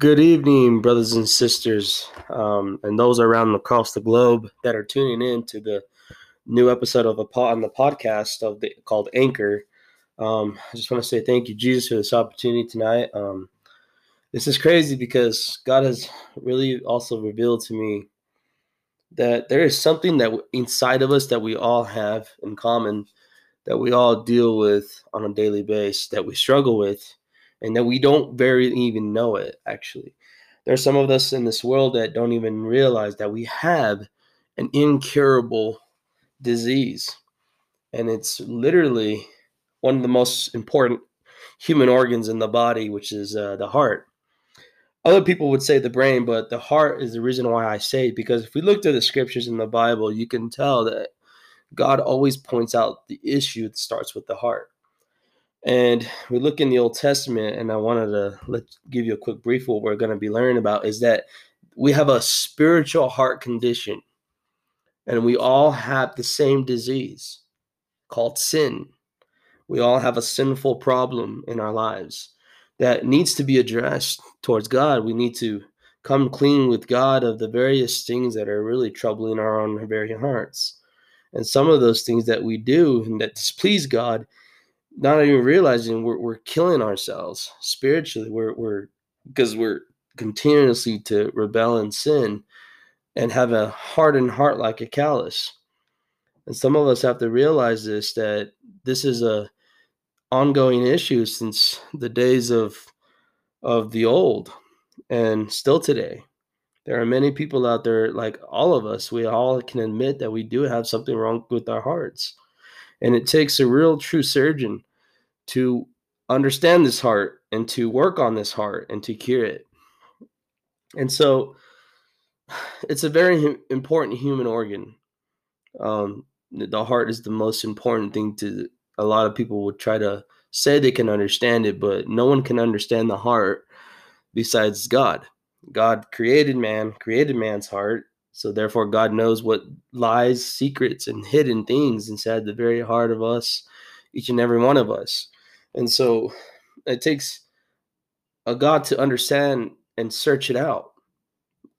Good evening, brothers and sisters, um, and those around across the globe that are tuning in to the new episode of a pod on the podcast of the called Anchor. Um, I just want to say thank you, Jesus, for this opportunity tonight. Um, this is crazy because God has really also revealed to me that there is something that inside of us that we all have in common, that we all deal with on a daily basis, that we struggle with and that we don't very even know it actually. There are some of us in this world that don't even realize that we have an incurable disease and it's literally one of the most important human organs in the body which is uh, the heart. Other people would say the brain but the heart is the reason why i say it because if we look through the scriptures in the bible you can tell that god always points out the issue that starts with the heart and we look in the Old Testament, and I wanted to let give you a quick brief. What we're going to be learning about is that we have a spiritual heart condition, and we all have the same disease called sin. We all have a sinful problem in our lives that needs to be addressed towards God. We need to come clean with God of the various things that are really troubling our own very hearts. And some of those things that we do and that displease God not even realizing we're, we're killing ourselves spiritually. We're, we're, because we're continuously to rebel and sin and have a hardened heart like a callus. And some of us have to realize this that this is a ongoing issue since the days of of the old and still today. There are many people out there like all of us, we all can admit that we do have something wrong with our hearts. And it takes a real true surgeon to understand this heart and to work on this heart and to cure it. And so it's a very important human organ. Um, the heart is the most important thing to a lot of people would try to say they can understand it, but no one can understand the heart besides God. God created man, created man's heart. So therefore, God knows what lies, secrets, and hidden things inside the very heart of us, each and every one of us. And so it takes a God to understand and search it out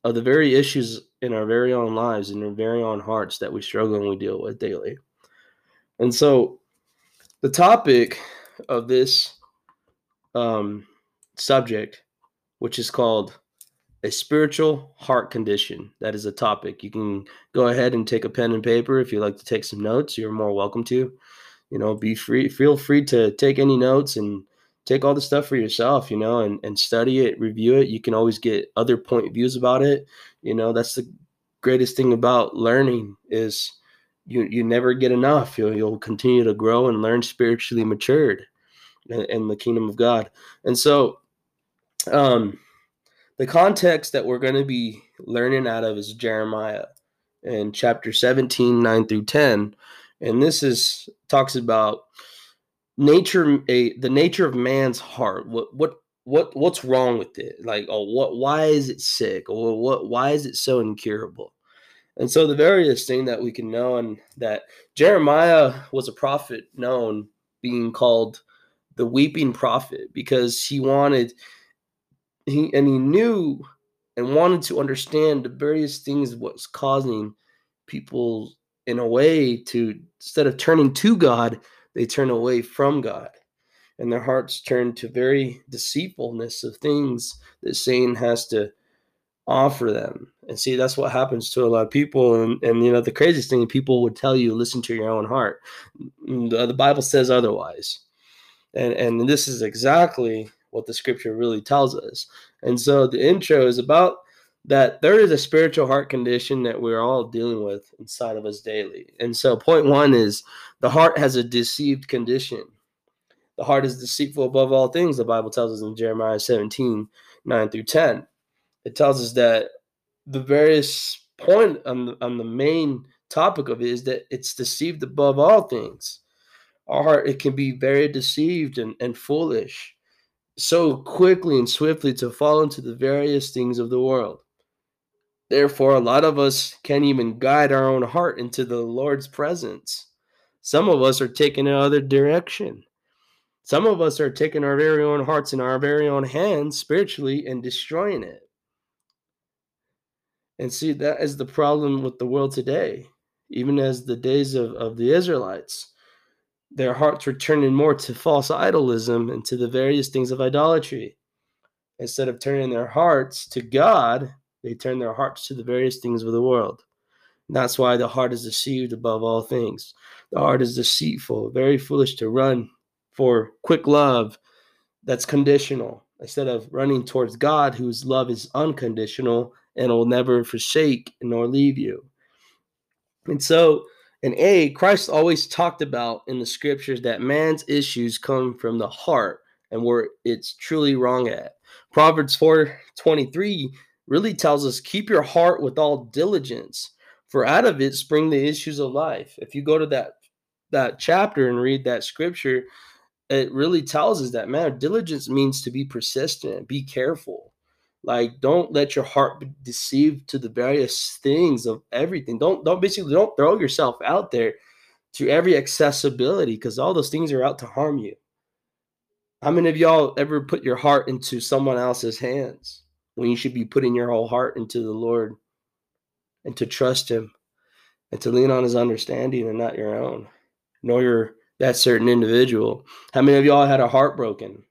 of the very issues in our very own lives, in our very own hearts that we struggle and we deal with daily. And so the topic of this um, subject, which is called a spiritual heart condition, that is a topic. You can go ahead and take a pen and paper if you like to take some notes. You're more welcome to you know, be free, feel free to take any notes and take all the stuff for yourself, you know, and, and study it, review it. You can always get other point views about it. You know, that's the greatest thing about learning is you you never get enough. You'll you'll continue to grow and learn spiritually matured in, in the kingdom of God. And so um the context that we're going to be learning out of is Jeremiah in chapter 17, 9 through 10 and this is talks about nature a the nature of man's heart. What what what what's wrong with it? Like oh what why is it sick? Or what why is it so incurable? And so the various thing that we can know and that jeremiah was a prophet known being called the weeping prophet because he wanted he and he knew and wanted to understand the various things what's causing people in a way to instead of turning to God, they turn away from God. And their hearts turn to very deceitfulness of things that Satan has to offer them. And see, that's what happens to a lot of people. And, and you know, the craziest thing, people would tell you, listen to your own heart. The, the Bible says otherwise. And, and this is exactly what the scripture really tells us. And so the intro is about that there is a spiritual heart condition that we're all dealing with inside of us daily. And so, point one is the heart has a deceived condition. The heart is deceitful above all things, the Bible tells us in Jeremiah 17 9 through 10. It tells us that the various point on the, on the main topic of it is that it's deceived above all things. Our heart, it can be very deceived and, and foolish so quickly and swiftly to fall into the various things of the world. Therefore, a lot of us can't even guide our own heart into the Lord's presence. Some of us are taking another direction. Some of us are taking our very own hearts in our very own hands spiritually and destroying it. And see, that is the problem with the world today. Even as the days of, of the Israelites, their hearts were turning more to false idolism and to the various things of idolatry. Instead of turning their hearts to God, they turn their hearts to the various things of the world. And that's why the heart is deceived above all things. The heart is deceitful, very foolish to run for quick love that's conditional instead of running towards God, whose love is unconditional and will never forsake nor leave you. And so, in A, Christ always talked about in the scriptures that man's issues come from the heart and where it's truly wrong at. Proverbs 4:23 really tells us keep your heart with all diligence, for out of it spring the issues of life. If you go to that that chapter and read that scripture, it really tells us that man diligence means to be persistent be careful like don't let your heart be deceived to the various things of everything don't don't basically don't throw yourself out there to every accessibility because all those things are out to harm you how many of y'all ever put your heart into someone else's hands when you should be putting your whole heart into the lord and to trust him and to lean on his understanding and not your own nor your that certain individual. How many of y'all had a heart broken?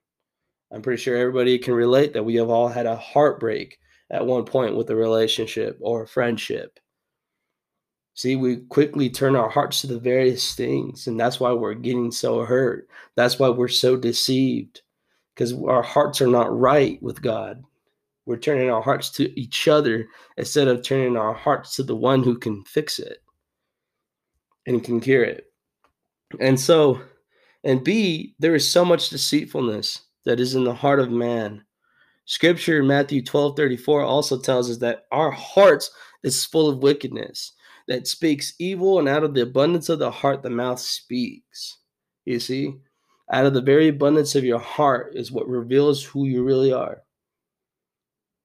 I'm pretty sure everybody can relate that we have all had a heartbreak at one point with a relationship or a friendship. See, we quickly turn our hearts to the various things, and that's why we're getting so hurt. That's why we're so deceived because our hearts are not right with God. We're turning our hearts to each other instead of turning our hearts to the one who can fix it and can cure it. And so, and B, there is so much deceitfulness that is in the heart of man. Scripture in Matthew 12 34 also tells us that our hearts is full of wickedness that speaks evil, and out of the abundance of the heart, the mouth speaks. You see, out of the very abundance of your heart is what reveals who you really are.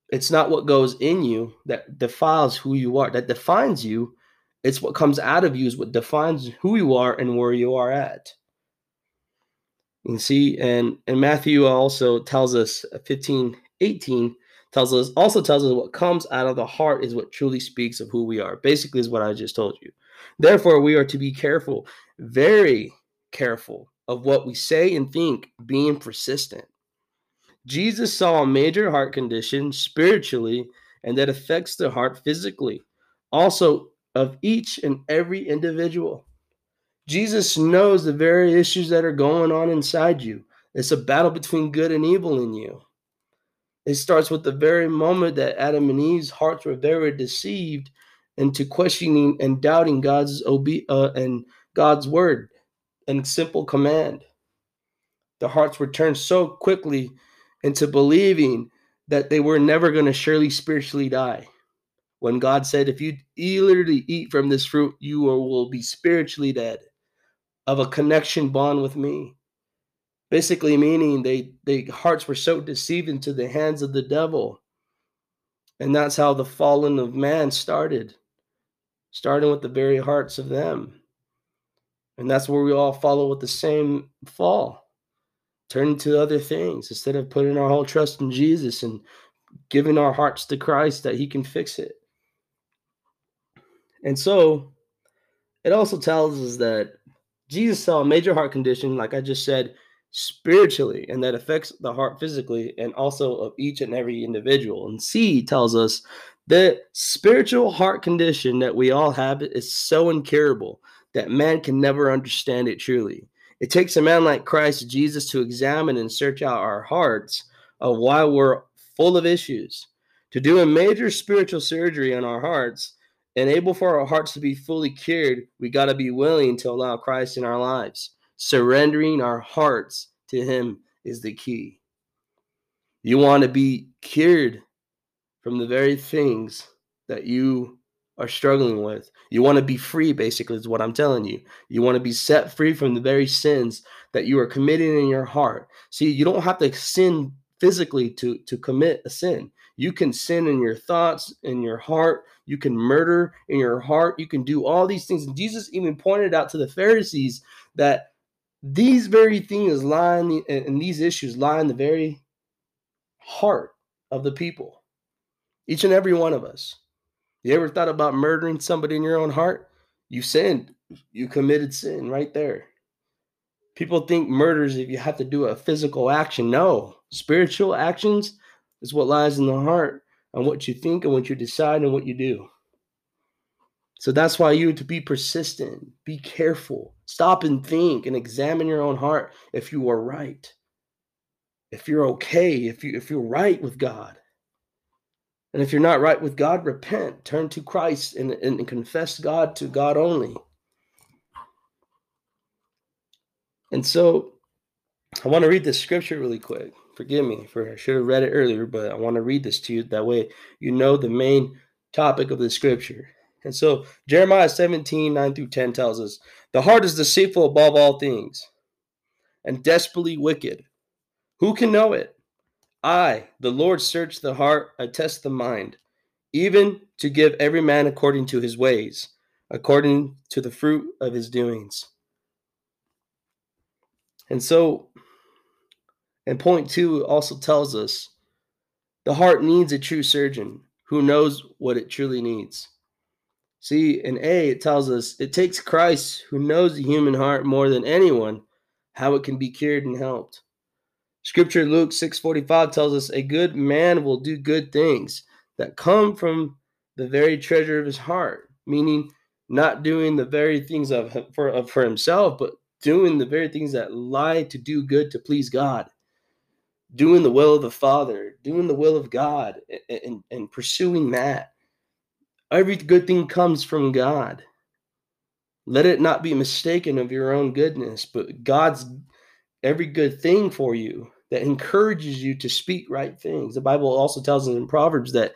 It's not what goes in you that defiles who you are, that defines you, it's what comes out of you is what defines who you are and where you are at. You see, and, and Matthew also tells us uh, 15, 18 tells us also tells us what comes out of the heart is what truly speaks of who we are. Basically, is what I just told you. Therefore, we are to be careful, very careful of what we say and think, being persistent. Jesus saw a major heart condition spiritually, and that affects the heart physically. Also, of each and every individual. Jesus knows the very issues that are going on inside you. It's a battle between good and evil in you. It starts with the very moment that Adam and Eve's hearts were very deceived into questioning and doubting God's obe- uh, and God's word and simple command. The hearts were turned so quickly into believing that they were never going to surely spiritually die when God said, If you literally eat from this fruit, you will be spiritually dead of a connection bond with me. Basically, meaning they, they hearts were so deceived into the hands of the devil. And that's how the fallen of man started, starting with the very hearts of them. And that's where we all follow with the same fall, turning to other things instead of putting our whole trust in Jesus and giving our hearts to Christ that He can fix it. And so it also tells us that Jesus saw a major heart condition, like I just said, spiritually, and that affects the heart physically and also of each and every individual. And C tells us that spiritual heart condition that we all have is so incurable that man can never understand it truly. It takes a man like Christ Jesus to examine and search out our hearts uh, of why we're full of issues. To do a major spiritual surgery on our hearts and able for our hearts to be fully cured, we got to be willing to allow Christ in our lives. Surrendering our hearts to Him is the key. You want to be cured from the very things that you are struggling with. You want to be free, basically, is what I'm telling you. You want to be set free from the very sins that you are committing in your heart. See, you don't have to sin physically to, to commit a sin. You can sin in your thoughts, in your heart. You can murder in your heart. You can do all these things. And Jesus even pointed out to the Pharisees that these very things lie in the, and these issues lie in the very heart of the people. Each and every one of us. You ever thought about murdering somebody in your own heart? You sinned. You committed sin right there. People think murders if you have to do a physical action. No, spiritual actions is what lies in the heart and what you think and what you decide and what you do. So that's why you to be persistent, be careful, stop and think and examine your own heart if you are right. If you're okay, if you if you're right with God. And if you're not right with God, repent, turn to Christ and, and, and confess God to God only. And so I want to read this scripture really quick. Forgive me for I should have read it earlier, but I want to read this to you. That way you know the main topic of the scripture. And so Jeremiah 17, 9 through 10 tells us the heart is deceitful above all things and desperately wicked. Who can know it? I, the Lord, search the heart, I test the mind, even to give every man according to his ways, according to the fruit of his doings. And so, and point two also tells us the heart needs a true surgeon who knows what it truly needs. See, in A, it tells us it takes Christ who knows the human heart more than anyone how it can be cured and helped. Scripture Luke 6:45 tells us a good man will do good things that come from the very treasure of his heart, meaning not doing the very things of for of, for himself, but doing the very things that lie to do good to please God. Doing the will of the Father, doing the will of God, and, and, and pursuing that. Every good thing comes from God. Let it not be mistaken of your own goodness, but God's every good thing for you that encourages you to speak right things. The Bible also tells us in Proverbs that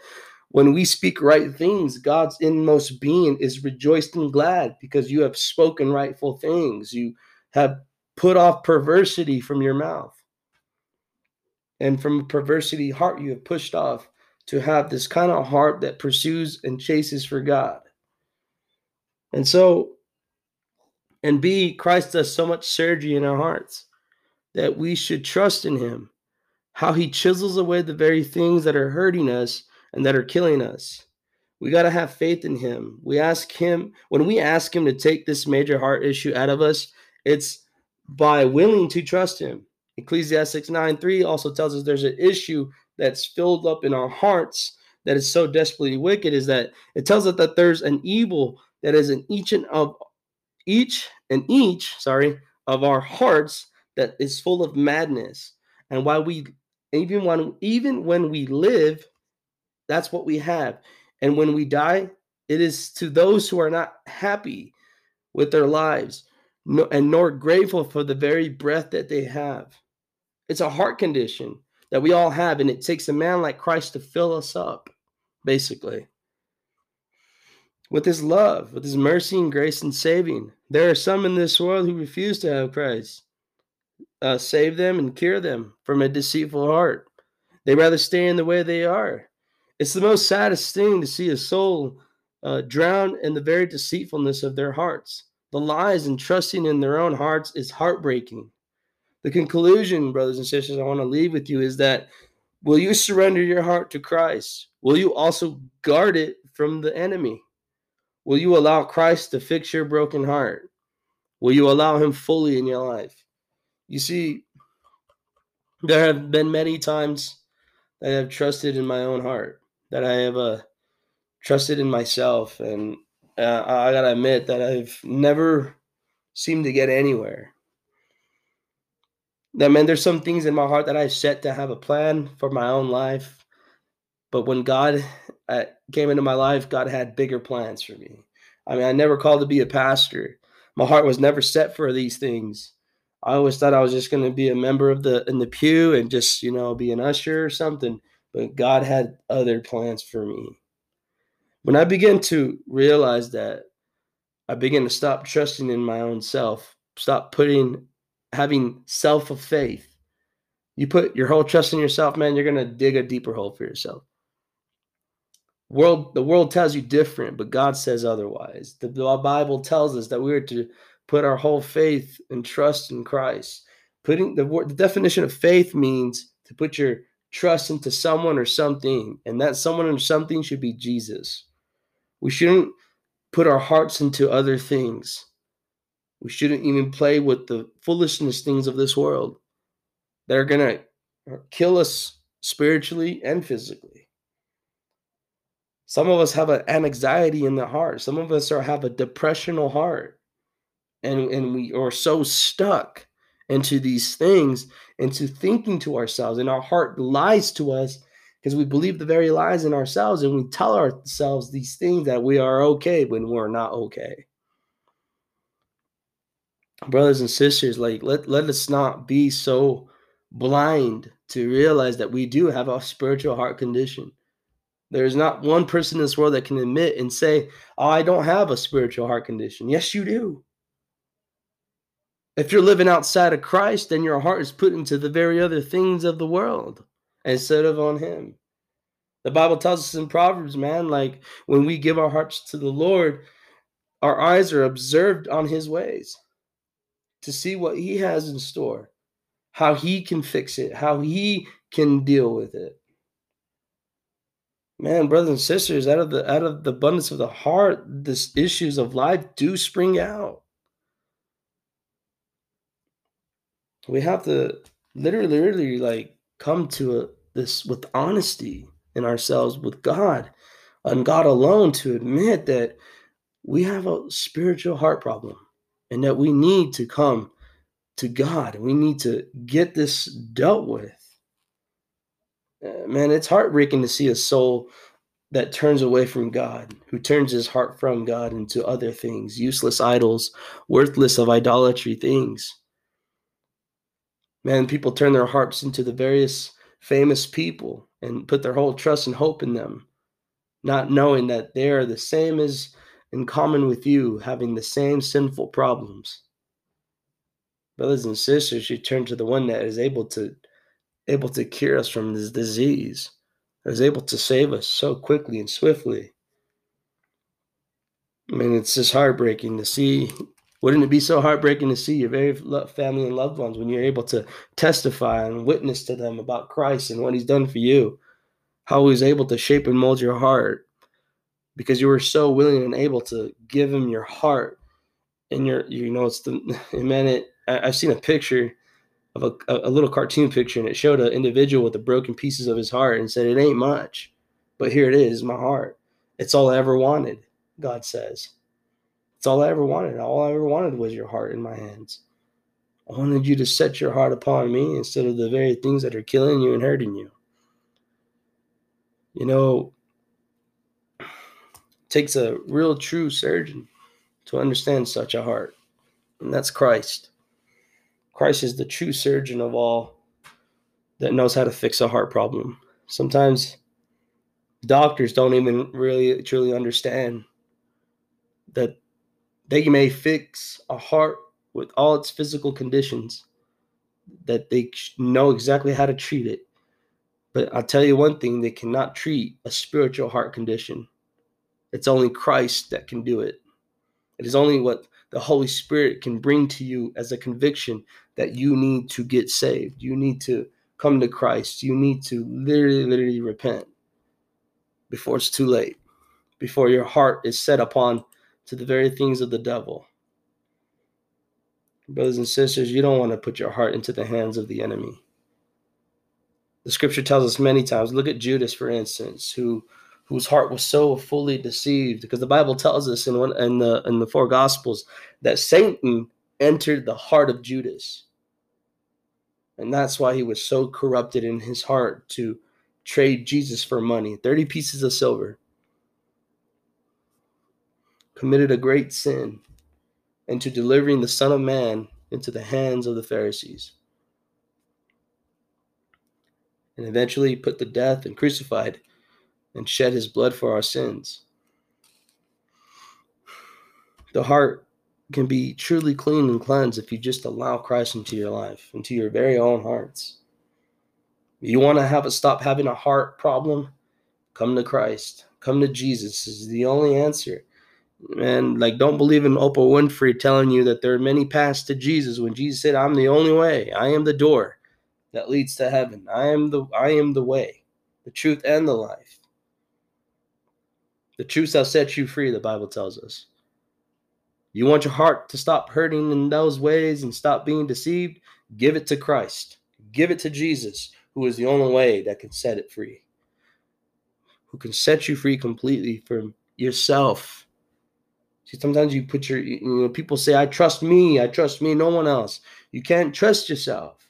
when we speak right things, God's inmost being is rejoiced and glad because you have spoken rightful things. You have put off perversity from your mouth. And from a perversity heart, you have pushed off to have this kind of heart that pursues and chases for God. And so, and B, Christ does so much surgery in our hearts that we should trust in him, how he chisels away the very things that are hurting us and that are killing us. We got to have faith in him. We ask him, when we ask him to take this major heart issue out of us, it's by willing to trust him. Ecclesiastes 9 3 also tells us there's an issue that's filled up in our hearts that is so desperately wicked is that it tells us that there's an evil that is in each and of each and each, sorry, of our hearts that is full of madness. And while we even when even when we live, that's what we have. And when we die, it is to those who are not happy with their lives no, and nor grateful for the very breath that they have. It's a heart condition that we all have, and it takes a man like Christ to fill us up, basically. With his love, with his mercy and grace and saving. There are some in this world who refuse to have Christ uh, save them and cure them from a deceitful heart. They rather stay in the way they are. It's the most saddest thing to see a soul uh, drown in the very deceitfulness of their hearts. The lies and trusting in their own hearts is heartbreaking. The conclusion, brothers and sisters, I want to leave with you is that will you surrender your heart to Christ? Will you also guard it from the enemy? Will you allow Christ to fix your broken heart? Will you allow him fully in your life? You see, there have been many times that I have trusted in my own heart, that I have uh, trusted in myself, and uh, I gotta admit that I've never seemed to get anywhere. That man, there's some things in my heart that I've set to have a plan for my own life, but when God uh, came into my life, God had bigger plans for me. I mean, I never called to be a pastor. My heart was never set for these things. I always thought I was just going to be a member of the in the pew and just you know be an usher or something. But God had other plans for me. When I began to realize that, I began to stop trusting in my own self, stop putting having self of faith. You put your whole trust in yourself, man, you're gonna dig a deeper hole for yourself. World, the world tells you different, but God says otherwise. The, the Bible tells us that we are to put our whole faith and trust in Christ. Putting the word, the definition of faith means to put your trust into someone or something, and that someone or something should be Jesus. We shouldn't put our hearts into other things. We shouldn't even play with the foolishness things of this world. They're going to kill us spiritually and physically. Some of us have an anxiety in the heart. Some of us are have a depressional heart. And, and we are so stuck into these things, into thinking to ourselves, and our heart lies to us because we believe the very lies in ourselves and we tell ourselves these things that we are okay when we're not okay. Brothers and sisters, like let, let us not be so blind to realize that we do have a spiritual heart condition. There is not one person in this world that can admit and say, oh, I don't have a spiritual heart condition. Yes, you do. If you're living outside of Christ, then your heart is put into the very other things of the world instead of on Him. The Bible tells us in Proverbs, man, like when we give our hearts to the Lord, our eyes are observed on His ways to see what He has in store, how He can fix it, how He can deal with it. Man, brothers and sisters, out of the out of the abundance of the heart, the issues of life do spring out. we have to literally, literally like come to a, this with honesty in ourselves with God and God alone to admit that we have a spiritual heart problem and that we need to come to God. We need to get this dealt with. Uh, man, it's heartbreaking to see a soul that turns away from God, who turns his heart from God into other things, useless idols, worthless of idolatry things. Man, people turn their hearts into the various famous people and put their whole trust and hope in them, not knowing that they are the same as in common with you, having the same sinful problems. Brothers and sisters, you turn to the one that is able to able to cure us from this disease, that is able to save us so quickly and swiftly. I mean, it's just heartbreaking to see wouldn't it be so heartbreaking to see your very family and loved ones when you're able to testify and witness to them about Christ and what He's done for you? How He's able to shape and mold your heart because you were so willing and able to give Him your heart and your, you know, it's the, man, it, I've seen a picture of a, a little cartoon picture and it showed an individual with the broken pieces of his heart and said, It ain't much, but here it is, my heart. It's all I ever wanted, God says. It's all I ever wanted. All I ever wanted was your heart in my hands. I wanted you to set your heart upon me instead of the very things that are killing you and hurting you. You know, takes a real true surgeon to understand such a heart, and that's Christ. Christ is the true surgeon of all that knows how to fix a heart problem. Sometimes doctors don't even really truly understand that they may fix a heart with all its physical conditions, that they know exactly how to treat it. But I'll tell you one thing they cannot treat a spiritual heart condition. It's only Christ that can do it. It is only what the Holy Spirit can bring to you as a conviction that you need to get saved. You need to come to Christ. You need to literally, literally repent before it's too late, before your heart is set upon to the very things of the devil. Brothers and sisters, you don't want to put your heart into the hands of the enemy. The scripture tells us many times, look at Judas, for instance, who whose heart was so fully deceived, because the Bible tells us in one in the in the four gospels that Satan entered the heart of Judas. And that's why he was so corrupted in his heart to trade Jesus for money 30 pieces of silver committed a great sin into delivering the Son of Man into the hands of the Pharisees. And eventually put to death and crucified and shed his blood for our sins. The heart can be truly clean and cleansed if you just allow Christ into your life, into your very own hearts. You want to have a stop having a heart problem? Come to Christ. Come to Jesus. Is the only answer. And like don't believe in Oprah Winfrey telling you that there are many paths to Jesus when Jesus said, I'm the only way. I am the door that leads to heaven. I am the I am the way, the truth, and the life. The truth shall set you free, the Bible tells us. You want your heart to stop hurting in those ways and stop being deceived? Give it to Christ. Give it to Jesus, who is the only way that can set it free, who can set you free completely from yourself. See, sometimes you put your, you know, people say, I trust me, I trust me, no one else. You can't trust yourself.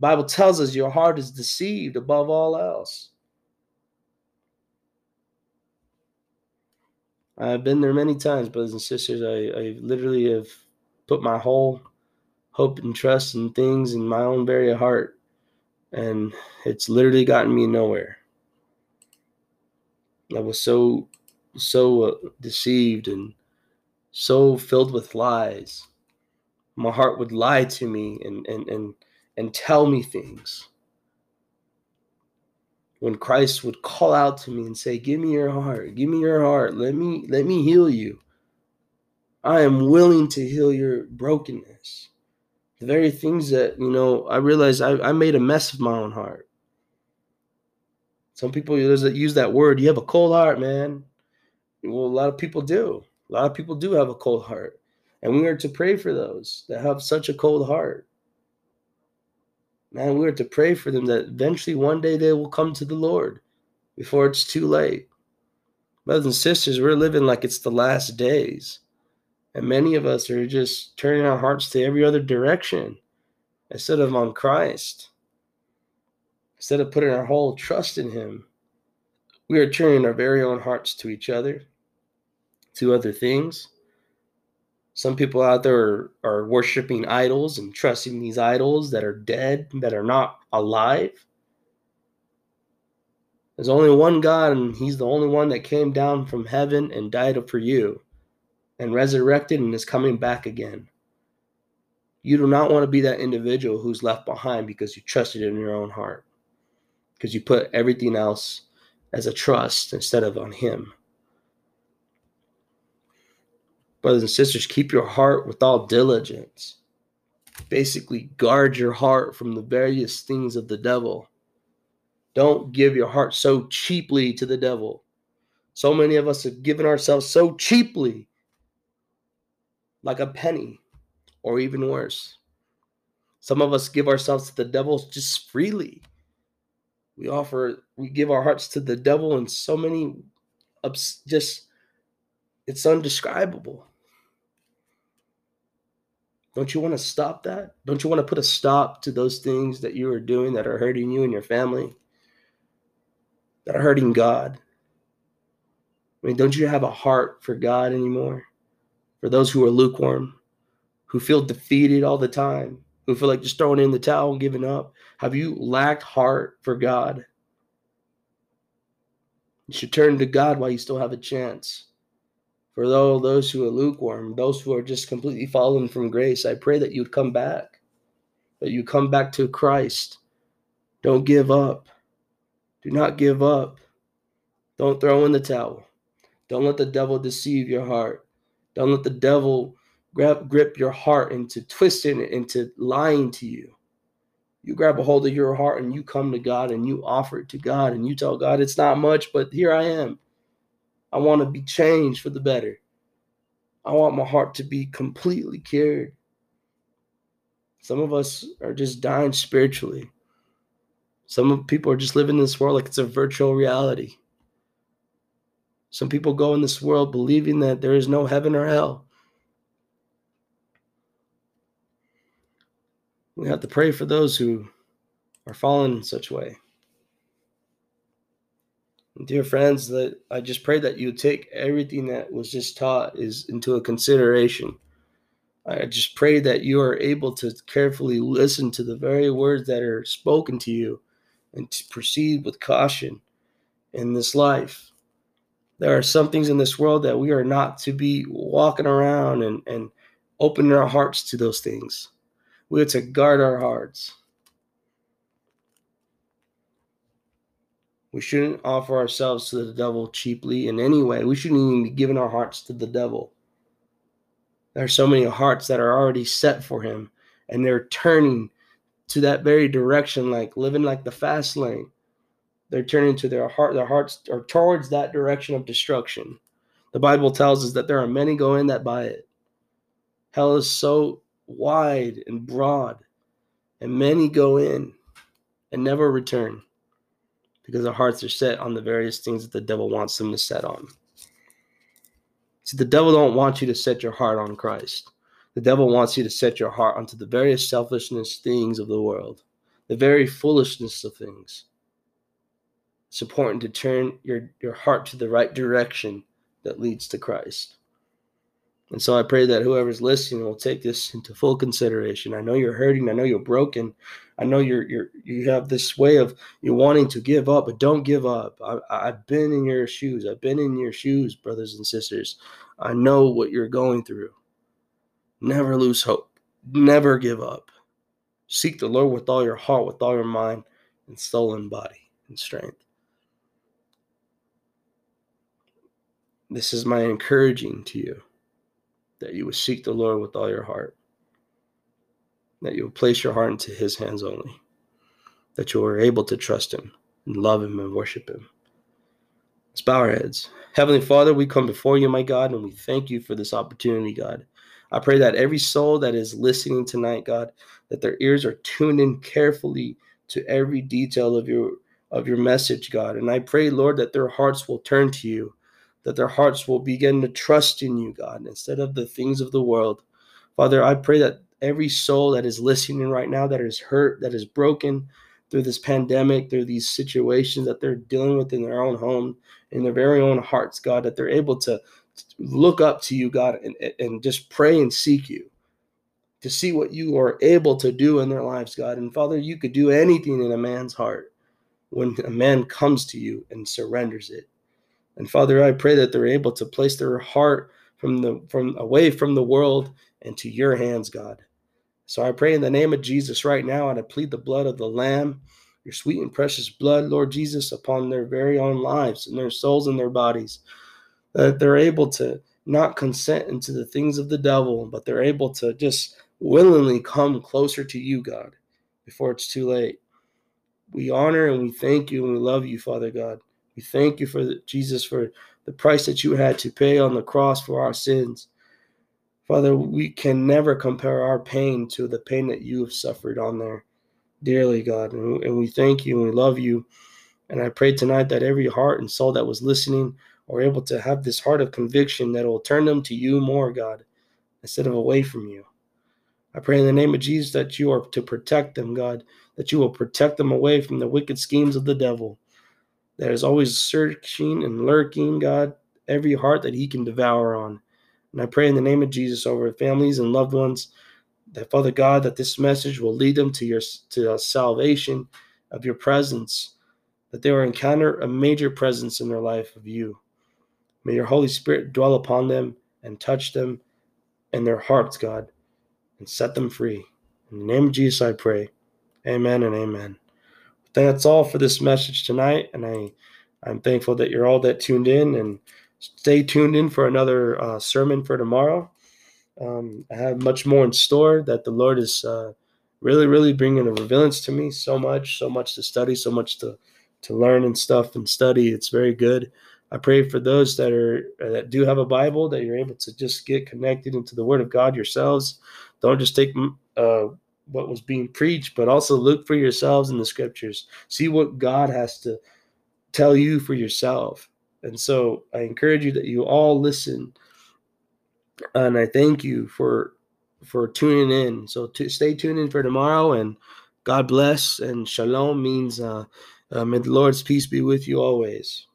Bible tells us your heart is deceived above all else. I've been there many times, brothers and sisters. I, I literally have put my whole hope and trust in things in my own very heart, and it's literally gotten me nowhere. I was so, so uh, deceived and so filled with lies. My heart would lie to me and and and and tell me things. When Christ would call out to me and say, "Give me your heart. Give me your heart. Let me let me heal you. I am willing to heal your brokenness." The very things that, you know, I realized I, I made a mess of my own heart. Some people use that word, you have a cold heart, man. Well, a lot of people do. A lot of people do have a cold heart. And we are to pray for those that have such a cold heart man, we are to pray for them that eventually one day they will come to the Lord before it's too late. Brothers and sisters, we're living like it's the last days. And many of us are just turning our hearts to every other direction instead of on Christ. Instead of putting our whole trust in Him, we are turning our very own hearts to each other, to other things some people out there are, are worshiping idols and trusting these idols that are dead, that are not alive. There's only one God, and He's the only one that came down from heaven and died for you and resurrected and is coming back again. You do not want to be that individual who's left behind because you trusted in your own heart, because you put everything else as a trust instead of on Him. Brothers and sisters, keep your heart with all diligence. Basically, guard your heart from the various things of the devil. Don't give your heart so cheaply to the devil. So many of us have given ourselves so cheaply, like a penny, or even worse. Some of us give ourselves to the devil just freely. We offer, we give our hearts to the devil in so many, just, it's undescribable. Don't you want to stop that? Don't you want to put a stop to those things that you are doing that are hurting you and your family, that are hurting God? I mean, don't you have a heart for God anymore? For those who are lukewarm, who feel defeated all the time, who feel like just throwing in the towel and giving up? Have you lacked heart for God? You should turn to God while you still have a chance. For all those who are lukewarm, those who are just completely fallen from grace, I pray that you'd come back, that you come back to Christ. Don't give up. Do not give up. Don't throw in the towel. Don't let the devil deceive your heart. Don't let the devil grab grip your heart into twisting it into lying to you. You grab a hold of your heart and you come to God and you offer it to God and you tell God it's not much, but here I am. I want to be changed for the better. I want my heart to be completely cured. Some of us are just dying spiritually. Some people are just living in this world like it's a virtual reality. Some people go in this world believing that there is no heaven or hell. We have to pray for those who are fallen in such a way. Dear friends, that I just pray that you take everything that was just taught is into a consideration. I just pray that you are able to carefully listen to the very words that are spoken to you and to proceed with caution in this life. There are some things in this world that we are not to be walking around and, and opening our hearts to those things. We are to guard our hearts. We shouldn't offer ourselves to the devil cheaply in any way. We shouldn't even be giving our hearts to the devil. There are so many hearts that are already set for him, and they're turning to that very direction, like living like the fast lane. They're turning to their heart, their hearts are towards that direction of destruction. The Bible tells us that there are many go in that by it. Hell is so wide and broad, and many go in and never return because their hearts are set on the various things that the devil wants them to set on. See, the devil don't want you to set your heart on Christ. The devil wants you to set your heart onto the various selfishness things of the world, the very foolishness of things. It's important to turn your, your heart to the right direction that leads to Christ. And so I pray that whoever's listening will take this into full consideration. I know you're hurting. I know you're broken. I know you're you're you have this way of you wanting to give up, but don't give up. I, I've been in your shoes. I've been in your shoes, brothers and sisters. I know what you're going through. Never lose hope. Never give up. Seek the Lord with all your heart, with all your mind, and soul and body and strength. This is my encouraging to you that you would seek the Lord with all your heart, that you would place your heart into His hands only, that you are able to trust Him and love Him and worship Him. Let's bow our heads. Heavenly Father, we come before you, my God, and we thank you for this opportunity, God. I pray that every soul that is listening tonight, God, that their ears are tuned in carefully to every detail of your of your message, God. And I pray, Lord, that their hearts will turn to you that their hearts will begin to trust in you, God, instead of the things of the world. Father, I pray that every soul that is listening right now, that is hurt, that is broken through this pandemic, through these situations that they're dealing with in their own home, in their very own hearts, God, that they're able to look up to you, God, and, and just pray and seek you to see what you are able to do in their lives, God. And Father, you could do anything in a man's heart when a man comes to you and surrenders it. And Father, I pray that they're able to place their heart from the from away from the world into your hands, God. So I pray in the name of Jesus right now, and I plead the blood of the Lamb, your sweet and precious blood, Lord Jesus, upon their very own lives and their souls and their bodies, that they're able to not consent into the things of the devil, but they're able to just willingly come closer to you, God, before it's too late. We honor and we thank you and we love you, Father God. We thank you for the, Jesus for the price that you had to pay on the cross for our sins. Father, we can never compare our pain to the pain that you have suffered on there dearly, God. And, we thank you and we love you. And I pray tonight that every heart and soul that was listening are able to have this heart of conviction that will turn them to you more, God, instead of away from you. I pray in the name of Jesus that you are to protect them, God, that you will protect them away from the wicked schemes of the devil that is always searching and lurking, God, every heart that He can devour on. And I pray in the name of Jesus over families and loved ones that, Father God, that this message will lead them to your to salvation of your presence, that they will encounter a major presence in their life of you. May your Holy Spirit dwell upon them and touch them in their hearts, God, and set them free. In the name of Jesus, I pray. Amen and amen that's all for this message tonight. And I, I'm thankful that you're all that tuned in and stay tuned in for another uh, sermon for tomorrow. Um, I have much more in store that the Lord is uh, really, really bringing a revealance to me. So much, so much to study, so much to to learn and stuff and study. It's very good. I pray for those that are that do have a Bible that you're able to just get connected into the Word of God yourselves. Don't just take uh, what was being preached, but also look for yourselves in the scriptures. See what God has to tell you for yourself. And so I encourage you that you all listen. And I thank you for for tuning in. So to stay tuned in for tomorrow and God bless and shalom means uh, uh may the Lord's peace be with you always.